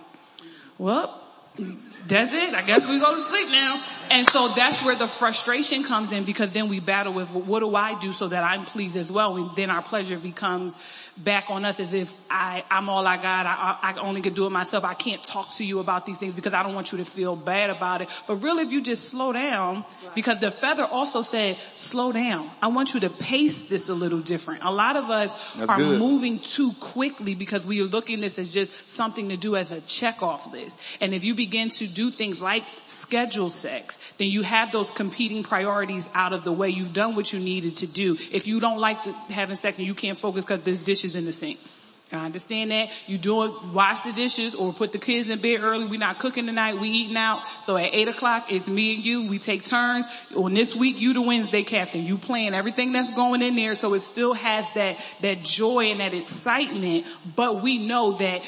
well, that's it. I guess we go to sleep now. And so that's where the frustration comes in because then we battle with well, what do I do so that I'm pleased as well? And then our pleasure becomes back on us as if I, I'm all I got. I, I, I only can do it myself. I can't talk to you about these things because I don't want you to feel bad about it. But really if you just slow down, because the feather also said, slow down. I want you to pace this a little different. A lot of us That's are good. moving too quickly because we are looking at this as just something to do as a check off list. And if you begin to do things like schedule sex, then you have those competing priorities out of the way. You've done what you needed to do. If you don't like the, having sex and you can't focus because there's dishes in the sink. I understand that. You do it, wash the dishes or put the kids in bed early. We're not cooking tonight. We eating out. So at eight o'clock, it's me and you. We take turns. On this week, you the Wednesday captain. You plan everything that's going in there. So it still has that, that joy and that excitement. But we know that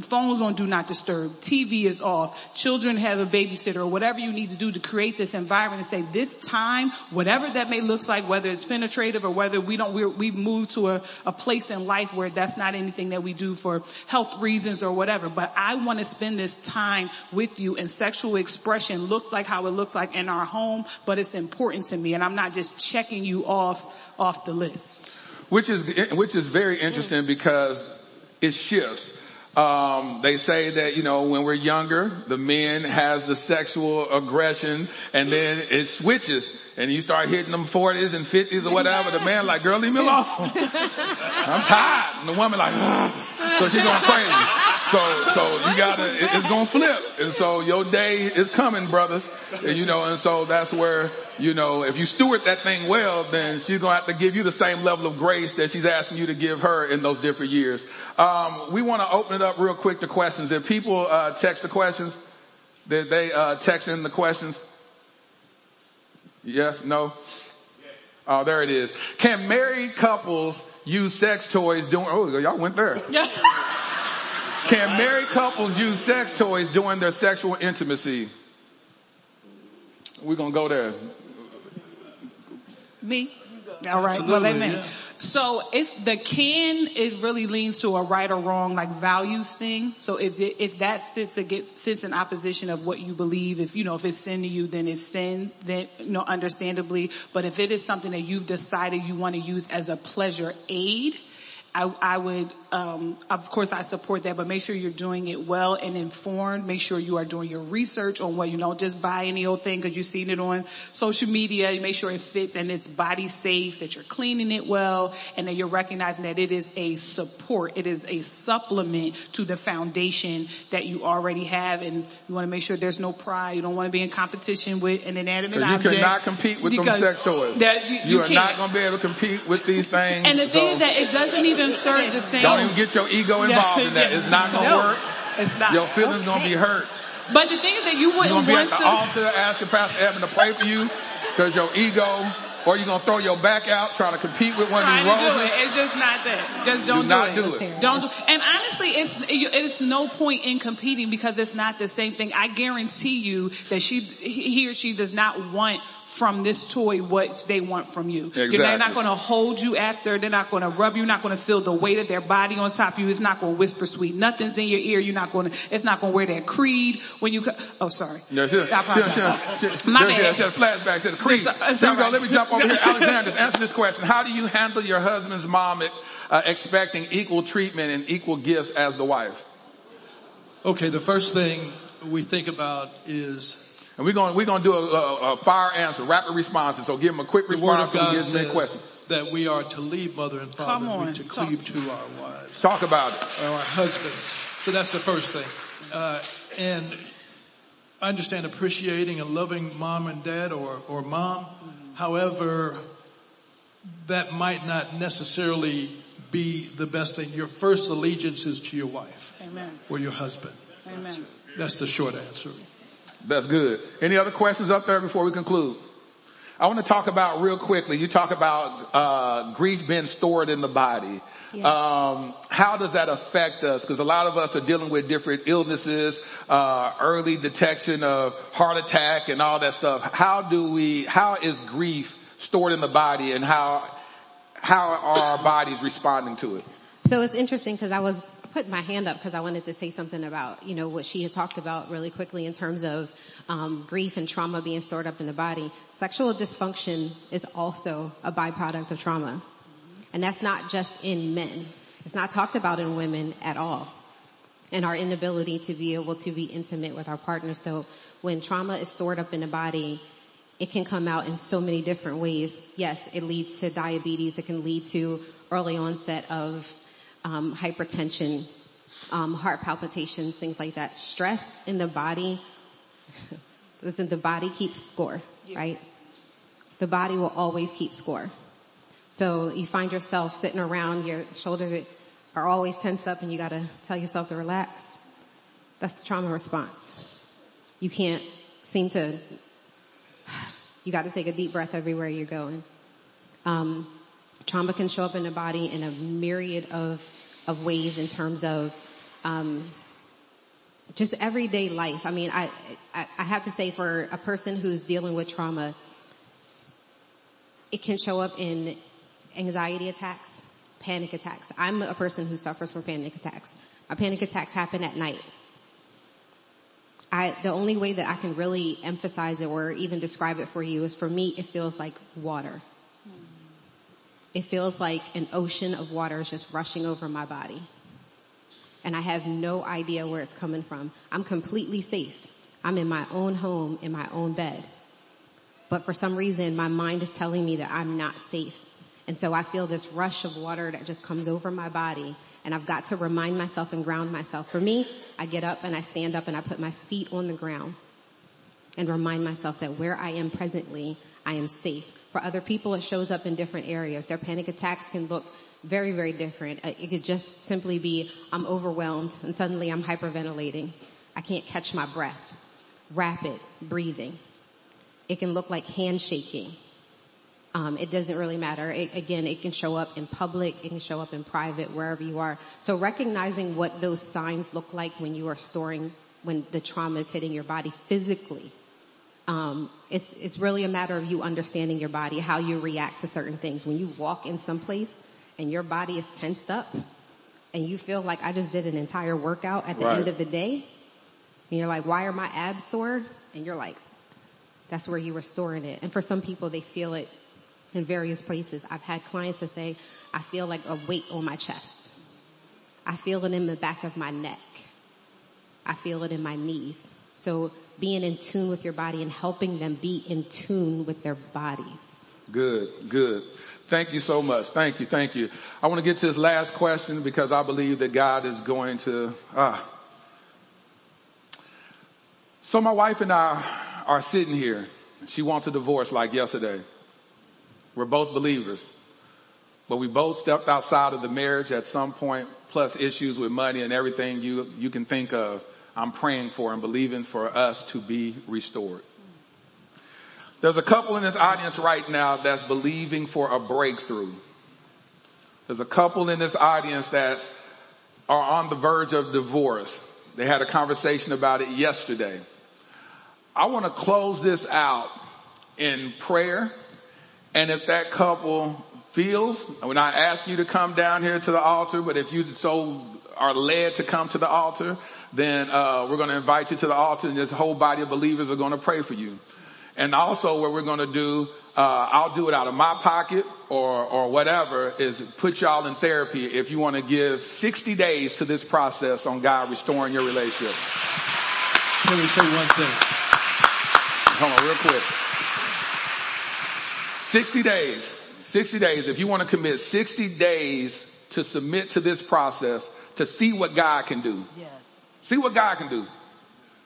phones on do not disturb, TV is off, children have a babysitter or whatever you need to do to create this environment and say this time, whatever that may look like, whether it's penetrative or whether we don't, we're, we've moved to a, a place in life where that's not anything that we do for health reasons or whatever, but I want to spend this time with you and sexual expression looks like how it looks like in our home, but it's important to me and I'm not just checking you off, off the list. Which is, which is very interesting because it shifts. Um, they say that, you know, when we're younger, the men has the sexual aggression and then it switches and you start hitting them 40s and 50s or whatever. The man like, girl, leave me alone. I'm tired. And the woman like, so she's going crazy. So, so you gotta, it's gonna flip. And so your day is coming, brothers. And you know, and so that's where, you know, if you steward that thing well, then she's gonna have to give you the same level of grace that she's asking you to give her in those different years. Um, we want to open it up real quick to questions. If people uh, text the questions, did they uh, text in the questions? Yes, no. Oh, there it is. Can married couples use sex toys during? Oh, y'all went there. Can married couples use sex toys during their sexual intimacy? We're gonna go there. Me? All right. Absolutely, well, amen. yeah. So it's the can. It really leans to a right or wrong, like values thing. So if it, if that sits against, sits in opposition of what you believe, if you know if it's sin to you, then it's sin. Then you know, understandably. But if it is something that you've decided you want to use as a pleasure aid, I, I would, um, of course, I support that, but make sure you're doing it well and informed. Make sure you are doing your research on what you don't just buy any old thing because you've seen it on social media. You make sure it fits and it's body safe, that you're cleaning it well, and that you're recognizing that it is a support. It is a supplement to the foundation that you already have, and you want to make sure there's no pride. You don't want to be in competition with an inanimate object. You cannot compete with them sex toys. that you- you you are not gonna be able to compete with these things. And the thing is that it doesn't even serve the same. don't even get your ego involved in that. It's not gonna No, work. It's not. Your feelings gonna be hurt. But the thing is that you You're wouldn't gonna be at want the to. altar asking Pastor Evan to pray for you because your ego, or you're gonna throw your back out trying to compete with one of these to do it. It's just not that. Just don't Do not it. do it. Don't do. And honestly, it's it's no point in competing because it's not the same thing. I guarantee you that she, he or she does not want from this toy what they want from you. Exactly. They're not going to hold you after. They're not going to rub you. Not going to feel the weight of their body on top of you. It's not going to whisper sweet nothings in your ear. You're not going to. It's not going to wear that creed when you. co- Oh, sorry. Yeah, she, I she, apologize. she, she, My she, bad. she had a flashback to the creed. It's- it's Here we go. Let me jump over here. Alexander, answer this question. How do you handle your husband's mom uh, expecting equal treatment and equal gifts as the wife? Okay, the first thing we think about is And we're going we're going to do a, a, a fire answer, rapid responses. So give them a quick the response of and God give them a says question. that we are to leave mother and father Come and on, we to talk. cleave to our wives. Talk about it. or our husbands. So that's the first thing. Uh, and I understand appreciating and loving mom and dad or, or mom. However, that might not necessarily be the best thing. Your first allegiance is to your wife Amen. or your husband. Amen. That's the short answer. That's good. Any other questions up there before we conclude? I want to talk about real quickly. You talk about uh, grief being stored in the body. Yes. Um, how does that affect us? Because a lot of us are dealing with different illnesses, uh, early detection of heart attack and all that stuff. How do we? How is grief stored in the body, and how how are our bodies responding to it? So it's interesting because I was putting my hand up because I wanted to say something about, you know, what she had talked about really quickly in terms of um, grief and trauma being stored up in the body. Sexual dysfunction is also a byproduct of trauma. And that's not just in men. It's not talked about in women at all. And our inability to be able to be intimate with our partner. So when trauma is stored up in the body, it can come out in so many different ways. Yes, it leads to diabetes. It can lead to early onset of um, hypertension, um, heart palpitations, things like that. Stress in the body. Listen, the body keeps score, right? The body will always keep score. So you find yourself sitting around, your shoulders are always tensed up and you gotta tell yourself to relax. That's the trauma response. You can't seem to, you gotta take a deep breath everywhere you're going. Um, trauma can show up in the body in a myriad of, of ways in terms of um, just everyday life. I mean, I, I, I have to say for a person who's dealing with trauma, it can show up in anxiety attacks, panic attacks. I'm a person who suffers from panic attacks. My panic attacks happen at night. I, the only way that I can really emphasize it or even describe it for you is for me, it feels like water. It feels like an ocean of water is just rushing over my body. And I have no idea where it's coming from. I'm completely safe. I'm in my own home, in my own bed. But for some reason, my mind is telling me that I'm not safe. And so I feel this rush of water that just comes over my body and I've got to remind myself and ground myself. For me, I get up and I stand up and I put my feet on the ground and remind myself that where I am presently, I am safe. For other people, it shows up in different areas. Their panic attacks can look very, very different. Uh, it could just simply be, I'm overwhelmed and suddenly I'm hyperventilating. I can't catch my breath. Rapid breathing. It can look like handshaking. Um, it doesn't really matter. It, again, it can show up in public, it can show up in private, wherever you are. So recognizing what those signs look like when you are storing, when the trauma is hitting your body physically. Um, it's it's really a matter of you understanding your body, how you react to certain things. When you walk in some place and your body is tensed up, and you feel like I just did an entire workout at the Right. end of the day, and you're like, why are my abs sore? And you're like, that's where you were storing it. And for some people, they feel it in various places. I've had clients that say, I feel like a weight on my chest. I feel it in the back of my neck. I feel it in my knees. So being in tune with your body and helping them be in tune with their bodies. Good, good. Thank you so much. Thank you, thank you. I want to get to this last question because I believe that God is going to, ah. So my wife and I are sitting here. She wants a divorce like yesterday. We're both believers, but we both stepped outside of the marriage at some point, plus issues with money and everything you, you can think of. I'm praying for and believing for us to be restored. There's a couple in this audience right now that's believing for a breakthrough. There's a couple in this audience that are on the verge of divorce. They had a conversation about it yesterday. I want to close this out in prayer. And if that couple feels, we're not asking you to come down here to the altar, but if you so are led to come to the altar, then uh, we're going to invite you to the altar and this whole body of believers are going to pray for you. And also what we're going to do, uh, I'll do it out of my pocket or, or whatever is put y'all in therapy if you want to give 60 days to this process on God restoring your relationship. Let me say one thing. Hold on real quick. 60 days. 60 days. If you want to commit 60 days to submit to this process to see what God can do. Yes. See what God can do.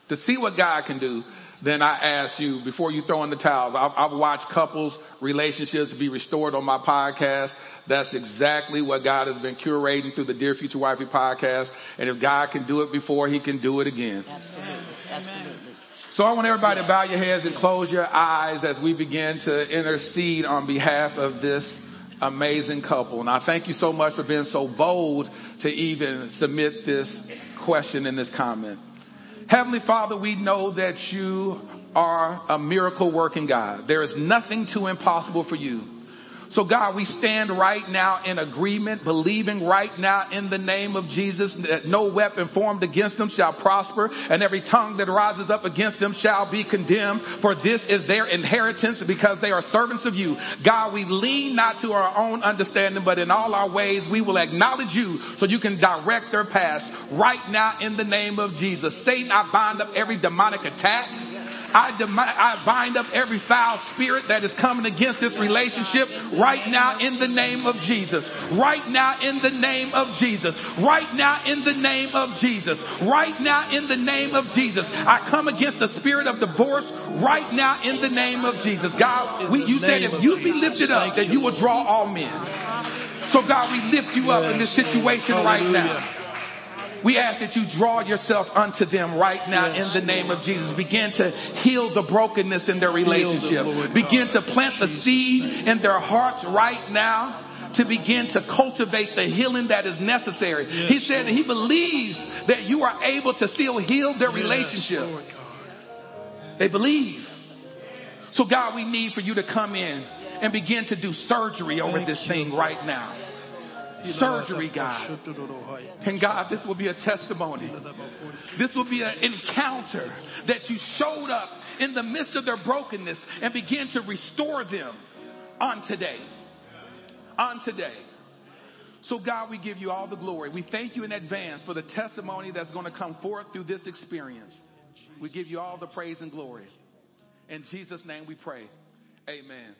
To see what God can do, then I ask you, before you throw in the towels, I've, I've watched couples relationships be restored on my podcast. That's exactly what God has been curating through the Dear Future Wifey podcast. And if God can do it before, He can do it again. Absolutely. Absolutely. So I want everybody to bow your heads and close your eyes as we begin to intercede on behalf of this amazing couple. And I thank you so much for being so bold to even submit this question in this comment. Heavenly Father, we know that you are a miracle working God. There is nothing too impossible for you. So God, we stand right now in agreement, believing right now in the name of Jesus that no weapon formed against them shall prosper and every tongue that rises up against them shall be condemned. For this is their inheritance because they are servants of you. God, we lean not to our own understanding, but in all our ways we will acknowledge you so you can direct their paths right now in the name of Jesus. Satan, I bind up every demonic attack. I, I bind up every foul spirit that is coming against this relationship right now in the name of Jesus. Right now in the name of Jesus. Right now in the name of Jesus. Right now in the name of Jesus. I come against the spirit of divorce right now in the name of Jesus. God, we, you said if you be lifted up, that you will draw all men. So God, we lift you up in this situation right now. We ask that you draw yourself unto them right now Yes, in the name of Jesus. Begin to heal the brokenness in their relationship. Lord Begin to plant the seed in their hearts right now. to begin to cultivate the healing that is necessary. he said that he believes that you are able to still heal their relationship. Lord They believe. So God, we need for you to come in and begin to do surgery over this thing right now. Surgery, God. And God, this will be a testimony. This will be an encounter that you showed up in the midst of their brokenness and began to restore them on today. On today. So God, we give you all the glory. We thank you in advance for the testimony that's going to come forth through this experience. We give you all the praise and glory. In Jesus' name we pray. Amen.